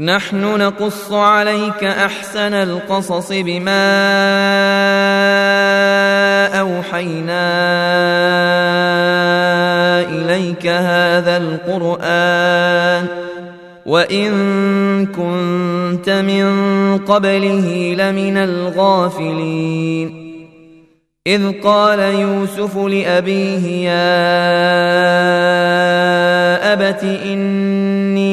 نحن نقص عليك أحسن القصص بما أوحينا إليك هذا القرآن وإن كنت من قبله لمن الغافلين إذ قال يوسف لأبيه يا أبت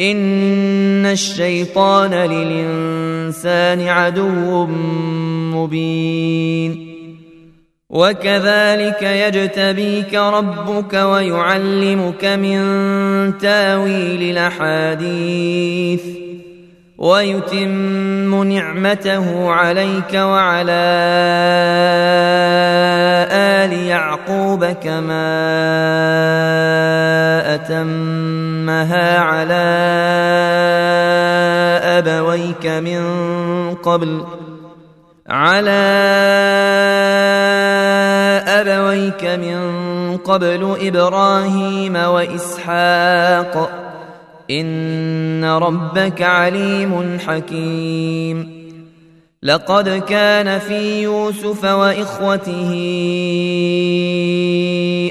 ان الشيطان للانسان عدو مبين. وكذلك يجتبيك ربك ويعلمك من تاويل الاحاديث ويتم نعمته عليك وعلى ال يعقوب كما اتمها على ابويك من قبل على ابويك من قبل إبراهيم واسحاق ان ربك عليم حكيم. لقد كان في يوسف واخوته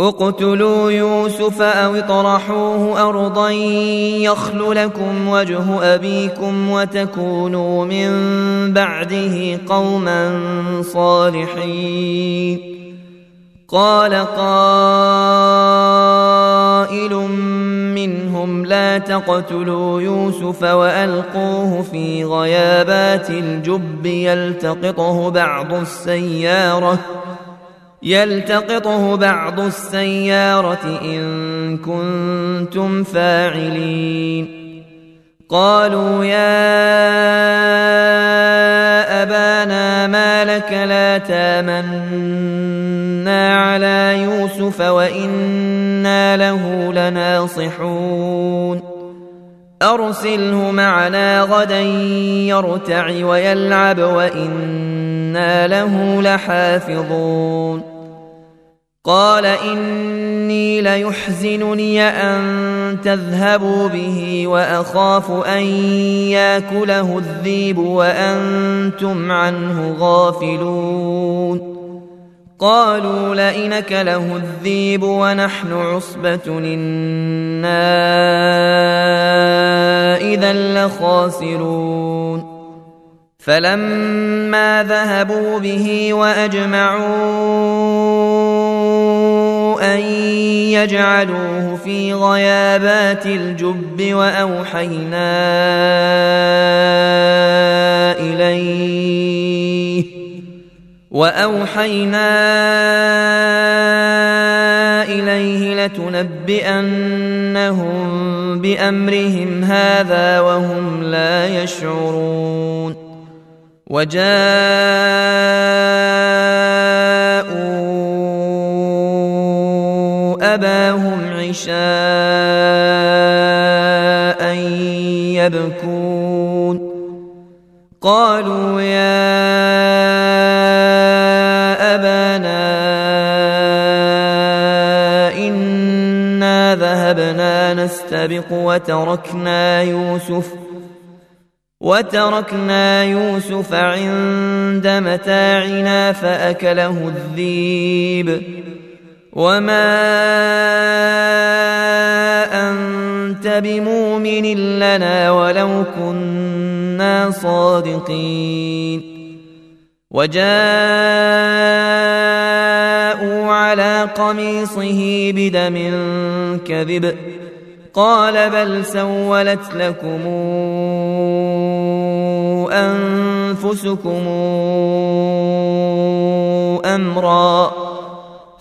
اقتلوا يوسف أو اطرحوه أرضا يخل لكم وجه أبيكم وتكونوا من بعده قوما صالحين. قال قائل منهم لا تقتلوا يوسف وألقوه في غيابات الجب يلتقطه بعض السيارة. يلتقطه بعض السيارة إن كنتم فاعلين. قالوا يا أبانا ما لك لا تامنا على يوسف وإنا له لناصحون. أرسله معنا غدا يرتع ويلعب وإنا له لحافظون. قال إني ليحزنني أن تذهبوا به وأخاف أن يأكله الذيب وأنتم عنه غافلون. قالوا لئنك له الذيب ونحن عصبة إنا إذا لخاسرون. فلما ذهبوا به وأجمعوا ان يجعلوه في غيابات الجب وأوحينا إليه وأوحينا إليه لتنبئنهم بأمرهم هذا وهم لا يشعرون وجاءوا أباهم عشاء يبكون. قالوا يا أبانا إنا ذهبنا نستبق وتركنا يوسف وتركنا يوسف عند متاعنا فأكله الذيب. وما انت بمؤمن لنا ولو كنا صادقين وجاءوا على قميصه بدم كذب قال بل سولت لكم انفسكم امرا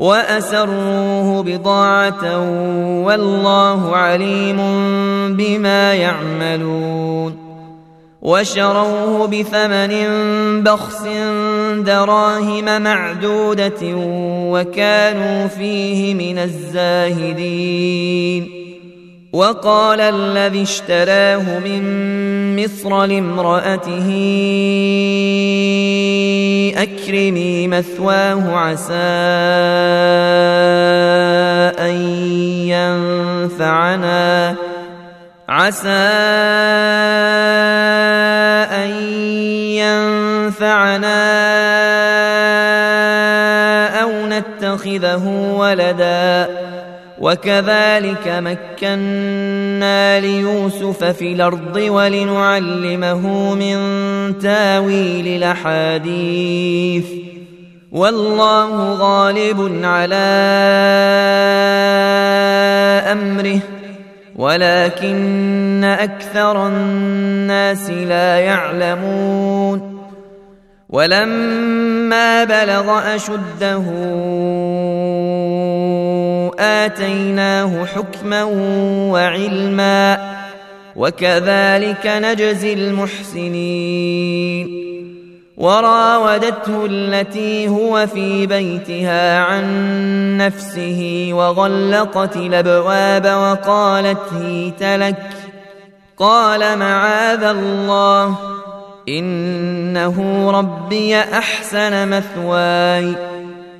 وأسروه بضاعة والله عليم بما يعملون وشروه بثمن بخس دراهم معدودة وكانوا فيه من الزاهدين وقال الذي اشتراه من مصر لامرأته أكرمي مثواه عسى أن ينفعنا. عسى أن ينفعنا أو نتخذه ولدا. وكذلك مكنا ليوسف في الأرض ولنعلمه من تاويل الأحاديث. والله غالب على أمره ولكن أكثر الناس لا يعلمون. ولما بلغ أشده اتيناه حكما وعلما وكذلك نجزي المحسنين. وراودته التي هو في بيتها عن نفسه وغلقت الأبواب وقالت هيت لك. قال معاذ الله إنه ربي أحسن مثواي.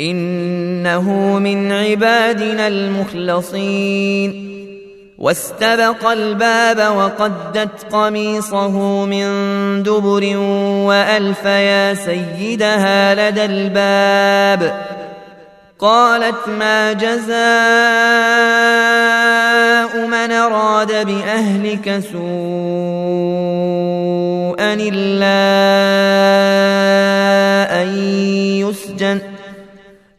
إنه من عبادنا المخلصين. واستبق الباب وقدت قميصه من دبر وألف يا سيدها لدى الباب. قالت ما جزاء من أراد بأهلك سوءا إلا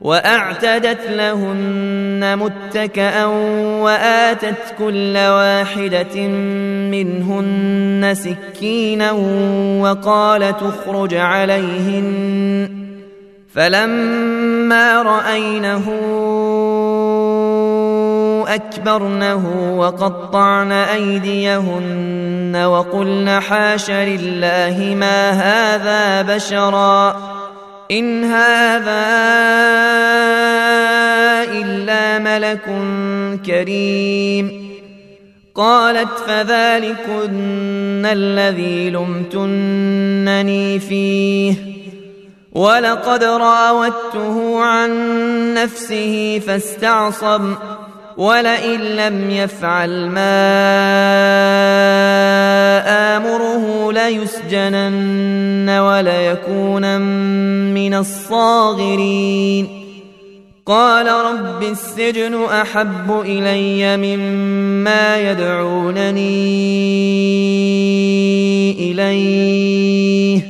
وأعتدت لهن متكئا وآتت كل واحدة منهن سكينا وقال تخرج عليهن. فلما رأينه أكبرنه وقطعن أيديهن وقلن حاش لله ما هذا بشرا. إن هذا إلا ملك كريم. قالت فذلكن الذي لمتنني فيه. ولقد راودته عن نفسه فاستعصم. ولئن لم يفعل ما آمره ليسجنن وليكون من الصاغرين. قال رب السجن أحب إلي مما يدعونني إليه.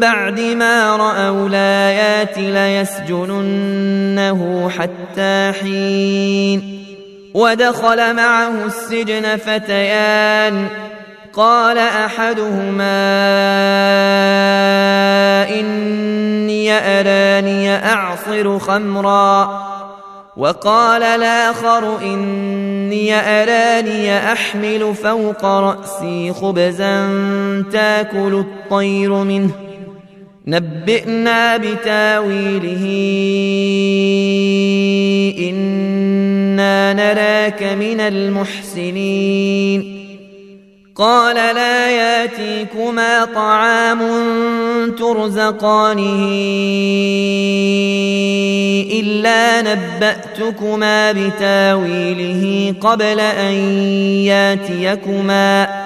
بعد ما رأوا الآيات ليسجننه حتى حين ودخل معه السجن فتيان. قال أحدهما إني أراني أعصر خمرا. وقال الآخر إني أراني أحمل فوق رأسي خبزا تاكل الطير منه. نبئنا بتاويله. إنا نراك من المحسنين. قال لا ياتيكما طعام ترزقانه إلا نبأتكما بتاويله قبل أن ياتيكما.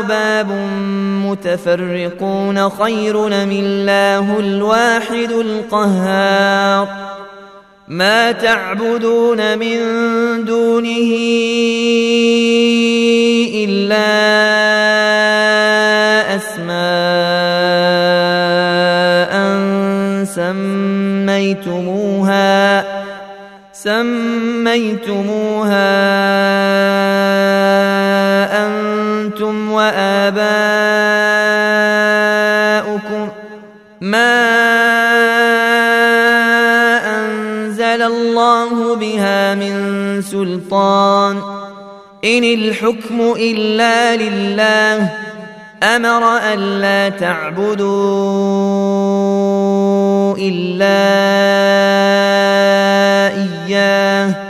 أرباب متفرقون خير من الله الواحد القهار ما تعبدون من دونه إلا أسماء سميتموها سميتموها أنتم وآباؤكم ما أنزل الله بها من سلطان إن الحكم إلا لله أمر ألا تعبدوا إلا إياه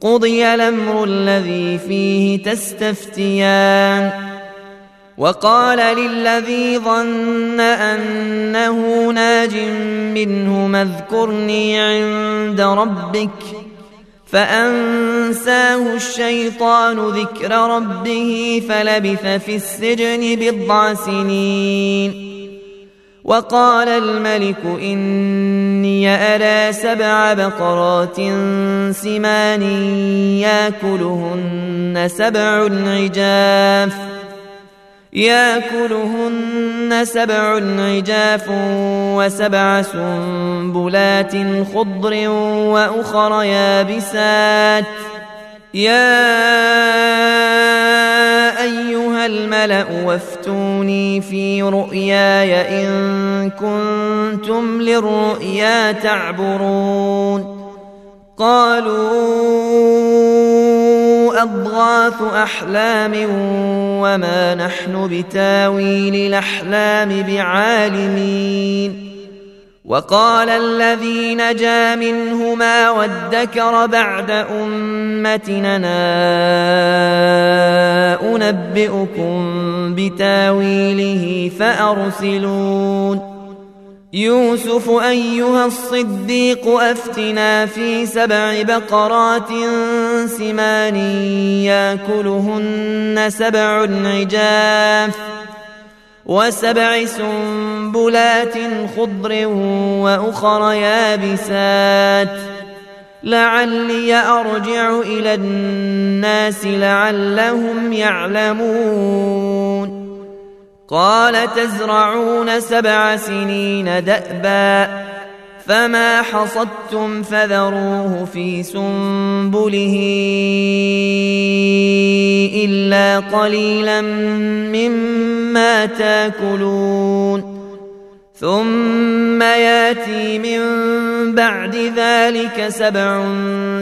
قضي الأمر الذي فيه تستفتيان. وقال للذي ظن أنه ناج منهما اذكرني عند ربك فأنساه الشيطان ذكر ربه فلبث في السجن بضع سنين. وقال الملك إني أرى سبع بقرات سمان ياكلهن سبع عجاف ياكلهن سبع عجاف وسبع سنبلات خضر وأخر يابسات. يا أيها الملأ وافتوني في رؤياي إن كنتم للرؤيا تعبرون. قالوا أضغاث أحلام وما نحن بتاويل الأحلام بعالمين. وقال الذي نجا منهما وادكر بعد أمتنا أنبئكم بتاويله فأرسلون. يوسف أيها الصديق أفتنا في سبع بقرات سمان ياكلهن سبع عجاف. وسبع سنبلات خضر وأخر يابسات. لعلي أرجع إلى الناس لعلهم يعلمون. قال تزرعون سبع سنين دأبا. فما حصدتم فذروه في سنبله الا قليلا مما تاكلون ثم ياتي من بعد ذلك سبع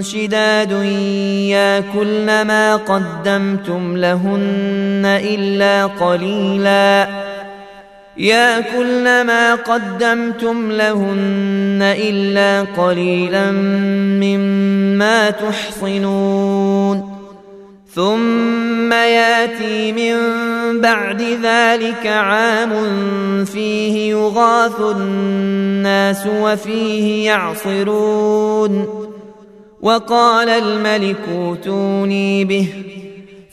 شداد ياكلن ما قدمتم لهن الا قليلا ياكلن ما قدمتم لهن إلا قليلا مما تحصنون. ثم ياتي من بعد ذلك عام فيه يغاث الناس وفيه يعصرون. وقال الملك اوتوني به.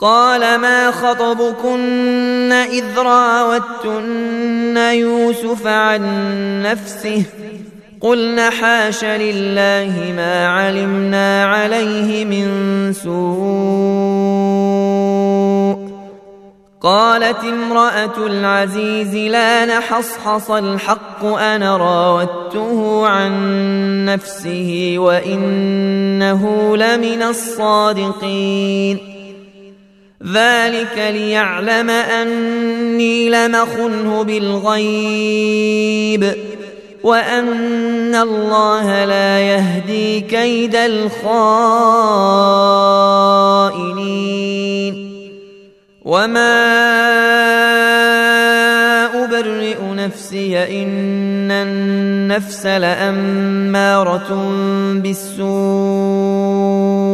قال ما خطبكن إذ راوتن يوسف عن نفسه قلن حاش لله ما علمنا عليه من سوء قالت امرأة العزيز لا نحصحص الحق أنا راودته عن نفسه وإنه لمن الصادقين ذلك ليعلم أني لمخنه بالغيب وأن الله لا يهدي كيد الخائنين. وما أبرئ نفسي إن النفس لأمارة بالسوء.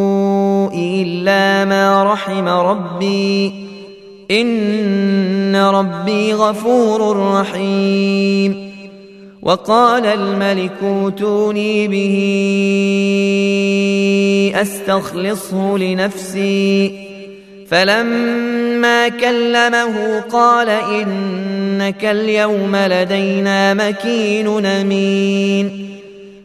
إلا ما رحم ربي. إن ربي غفور رحيم. وقال الملك اوتوني به أستخلصه لنفسي. فلما كلمه قال إنك اليوم لدينا مكين أمين.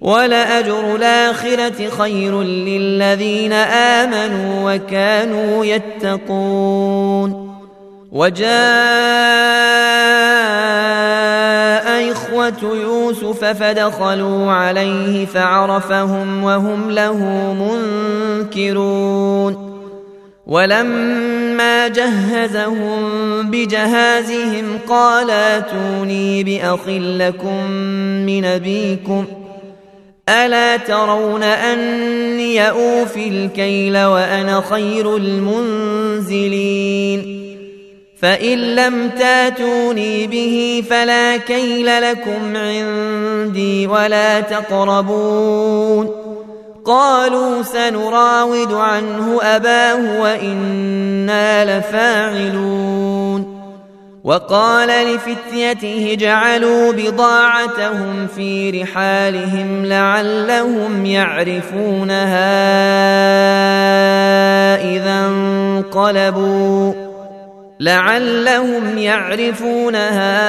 ولأجر الآخرة خير للذين آمنوا وكانوا يتقون. وجاء إخوة يوسف فدخلوا عليه فعرفهم وهم له منكرون. ولما جهزهم بجهازهم قال آتوني بأخ لكم من أبيكم ألا ترون أني أوفي الكيل وأنا خير المنزلين فإن لم تاتوني به فلا كيل لكم عندي ولا تقربون قالوا سنراود عنه أباه وإنا لفاعلون وقال لفتيته اجعلوا بضاعتهم في رحالهم لعلهم يعرفونها إذا انقلبوا. لعلهم يعرفونها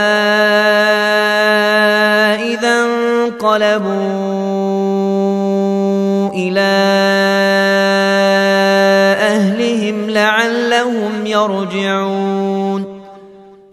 إذا انقلبوا إلى أهلهم لعلهم يرجعون.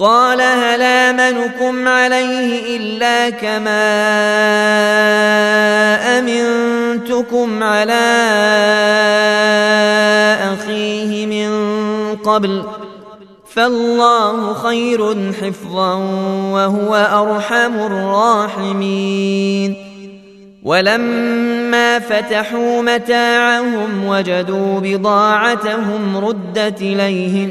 قال هل آمنكم عليه إلا كما أمنتكم على أخيه من قبل ۖ فالله خير حفظا وهو أرحم الراحمين ولما فتحوا متاعهم وجدوا بضاعتهم ردت إليهم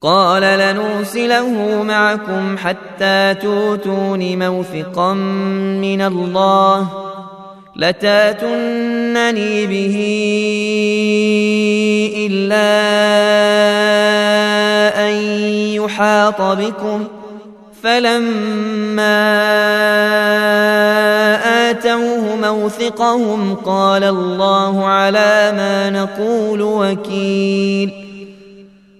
قال لنرسله معكم حتى توتون موثقا من الله لتاتونني به إلا أن يحاط بكم فلما آتوه موثقهم قال الله على ما نقول وكيل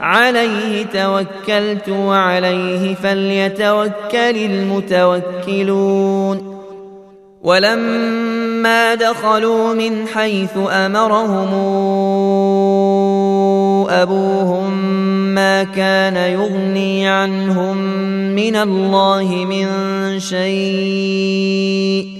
عليه توكلت وعليه فليتوكل المتوكلون. ولما دخلوا من حيث أمرهم أبوهم ما كان يغني عنهم من الله من شيء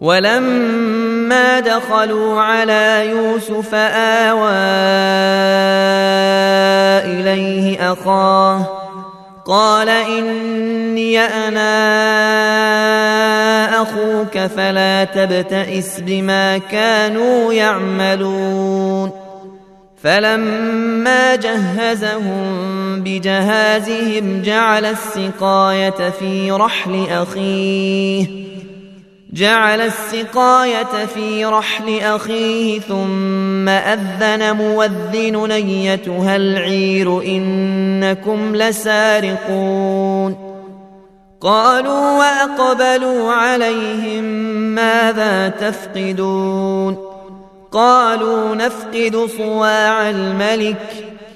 ولما دخلوا على يوسف آوى إليه أخاه قال إني أنا أخوك فلا تبتئس بما كانوا يعملون. فلما جهزهم بجهازهم جعل السقاية في رحل أخيه. جعل السقاية في رحل أخيه ثم أذن مؤذن نيتها العير إنكم لسارقون. قالوا وأقبلوا عليهم ماذا تفقدون؟ قالوا نفقد صواع الملك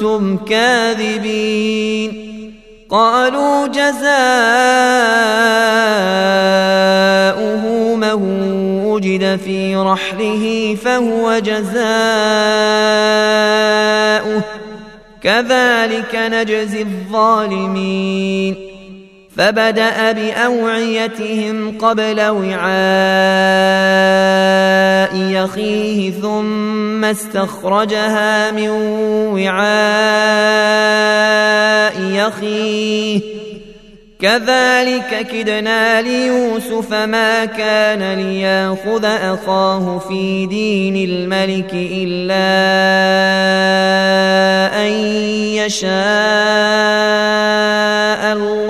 كنتم كاذبين قالوا جزاؤه من وجد في رحله فهو جزاؤه كذلك نجزي الظالمين فبدأ بأوعيتهم قبل وعاء يخيه ثم استخرجها من وعاء يخيه. كذلك كدنا ليوسف ما كان ليأخذ أخاه في دين الملك إلا أن يشاء الله.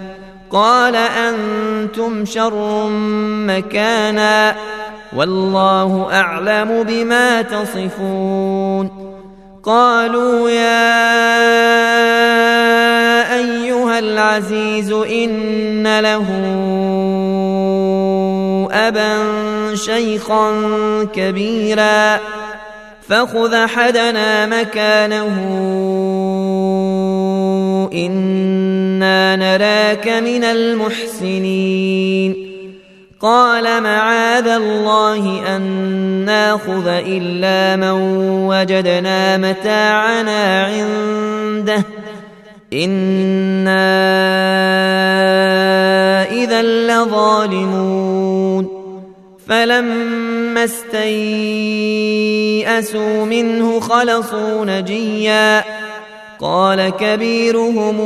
قال أنتم شر مكانا والله أعلم بما تصفون. قالوا يا أيها العزيز إن له أبا شيخا كبيرا. فخذ حدنا مكانه. إنا نراك من المحسنين. قال معاذ الله أن ناخذ إلا من وجدنا متاعنا عنده. إنا إذا لظالمون. فلما استيئسوا منه خلصوا نجيا. قال كبيرهم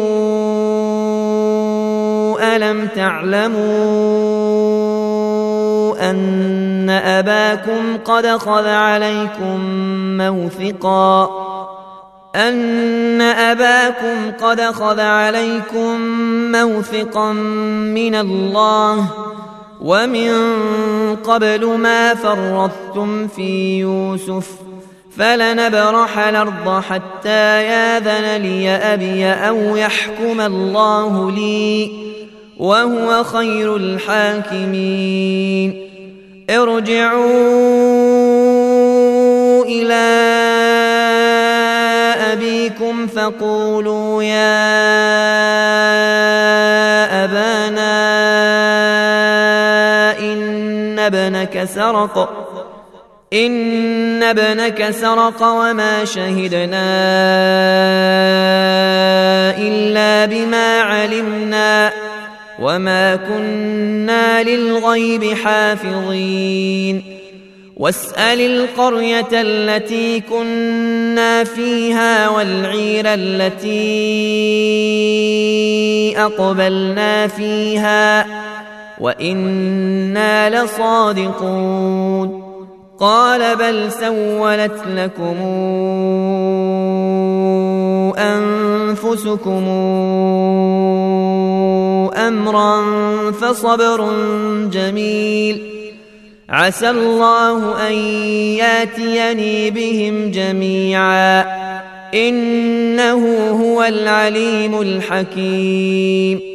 ألم تعلموا أن أباكم قد خذ عليكم موثقا؟ أن أباكم قد خذ عليكم موثقا من الله ومن قبل ما فرطتم في يوسف فلنبرح الأرض حتى ياذن لي أبي أو يحكم الله لي وهو خير الحاكمين. ارجعوا إلى أبيكم فقولوا يا ابنك سرق. إن ابنك سرق وما شهدنا إلا بما علمنا وما كنا للغيب حافظين. واسأل القرية التي كنا فيها والعير التي أقبلنا فيها وأنا لصادقون قال بل سولت لكم انفسكم امرا فصبر جميل عسى الله ان ياتيني بهم جميعا انه هو العليم الحكيم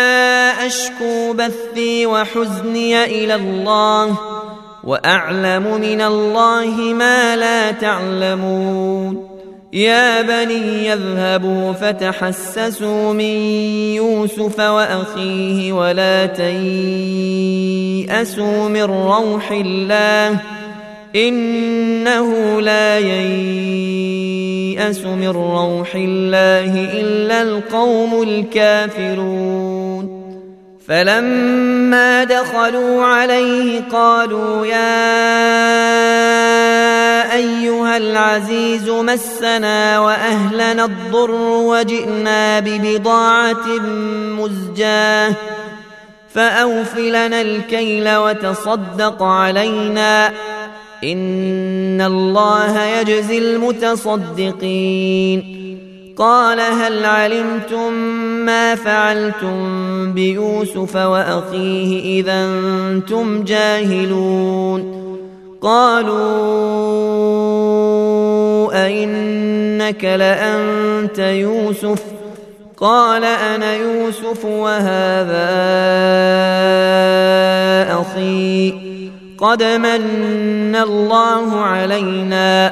أشكو بثي وحزني إلى الله وأعلم من الله ما لا تعلمون. يا بني يذهبوا فتحسسوا من يوسف وأخيه ولا تيأسوا من روح الله إنه لا ييأس من روح الله إلا القوم الكافرون. فلما دخلوا عليه قالوا يا أيها العزيز مسنا وأهلنا الضر وجئنا ببضاعة مزجاة فأوفلنا الكيل وتصدق علينا إن الله يجزي المتصدقين قال هل علمتم ما فعلتم بيوسف وأخيه إذا أنتم جاهلون؟ قالوا أئنك لأنت يوسف؟ قال أنا يوسف وهذا أخي. قد من الله علينا.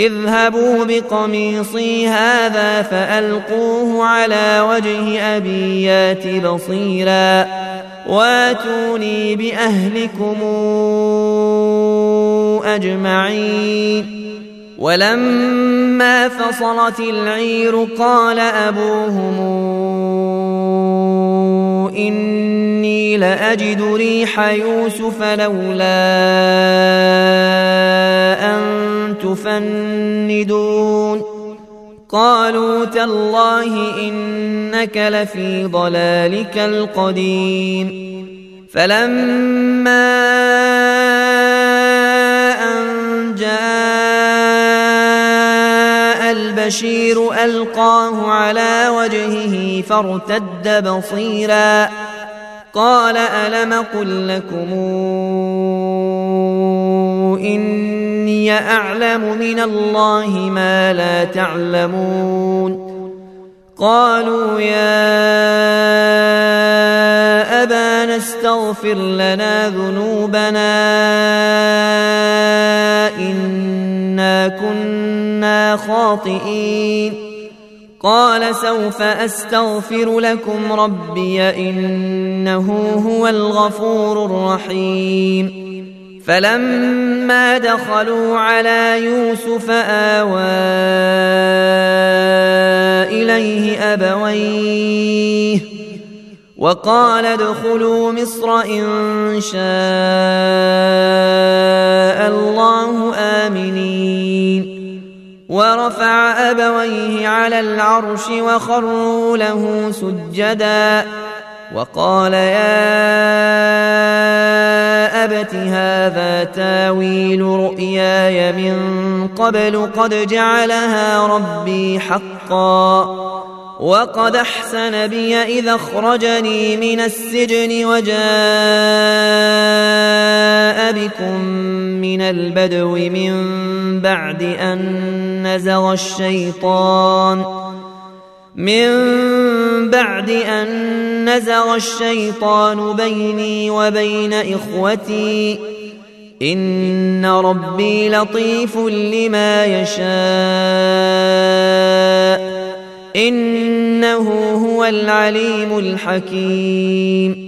اذهبوا بقميصي هذا فألقوه على وجه أبي يات بصيرا. واتوني بأهلكم أجمعين. ولما فصلت العير قال أبوهم إني لأجد ريح يوسف لولا أن تفندون. قالوا تالله إنك لفي ضلالك القديم. فلما أن جاء البشير ألقاه على وجهه فارتد بصيرا قال ألم قل لكم إني أعلم من الله ما لا تعلمون قالوا يا أبانا استغفر لنا ذنوبنا إنا كنا خاطئين قال سوف أستغفر لكم ربي إنه هو الغفور الرحيم. فلما دخلوا على يوسف آوى إليه أبويه وقال ادخلوا مصر إن شاء الله آمنين. ورفع أبويه على العرش وخروا له سجدا. وقال يا أبت هذا تاويل رؤياي من قبل قد جعلها ربي حقا. وقد أحسن بي إذا أخرجني من السجن وجاء بكم من البدو من بعد أن نزغ الشيطان من بعد أن نزغ الشيطان بيني وبين إخوتي إن ربي لطيف لما يشاء إنه هو العليم الحكيم.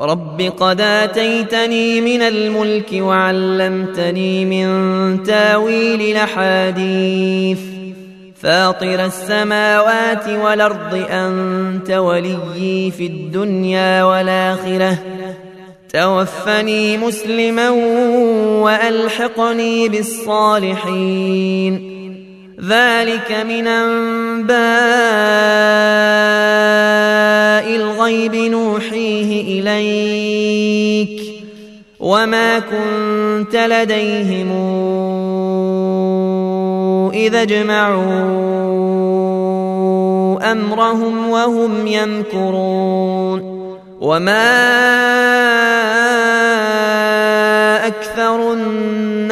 رب قد آتيتني من الملك وعلمتني من تأويل الأحاديث. فاطر السماوات والأرض أنت وليي في الدنيا والآخرة. توفني مسلما وألحقني بالصالحين. ذلك من أنباء الغيب نوحيه إليك وما كنت لديهم إذا أجمعوا أمرهم وهم يمكرون وما أكثر الناس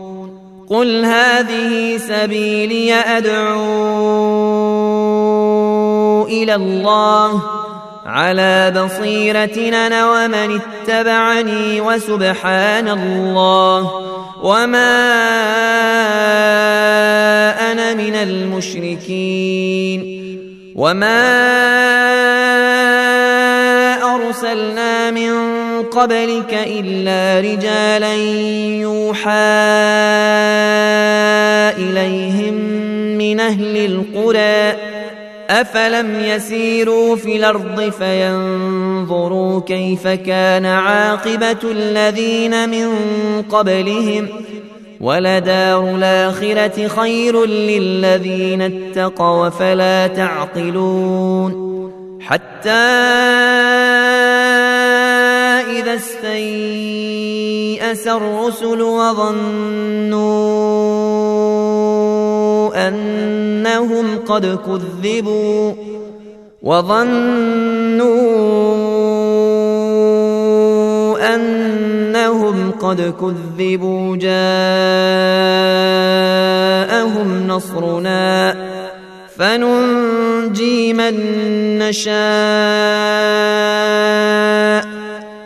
قل هذه سبيلي أدعو إلى الله على بصيرة أنا ومن اتبعني وسبحان الله وما أنا من المشركين وما أرسلنا من قبلك إلا رجالا يوحى إليهم من أهل القرى أفلم يسيروا في الأرض فينظروا كيف كان عاقبة الذين من قبلهم ولدار الآخرة خير للذين اتقوا فلا تعقلون حتى استيأس الرسل وظنوا أنهم قد كذبوا وظنوا أنهم قد كذبوا جاءهم نصرنا فننجي من نشاء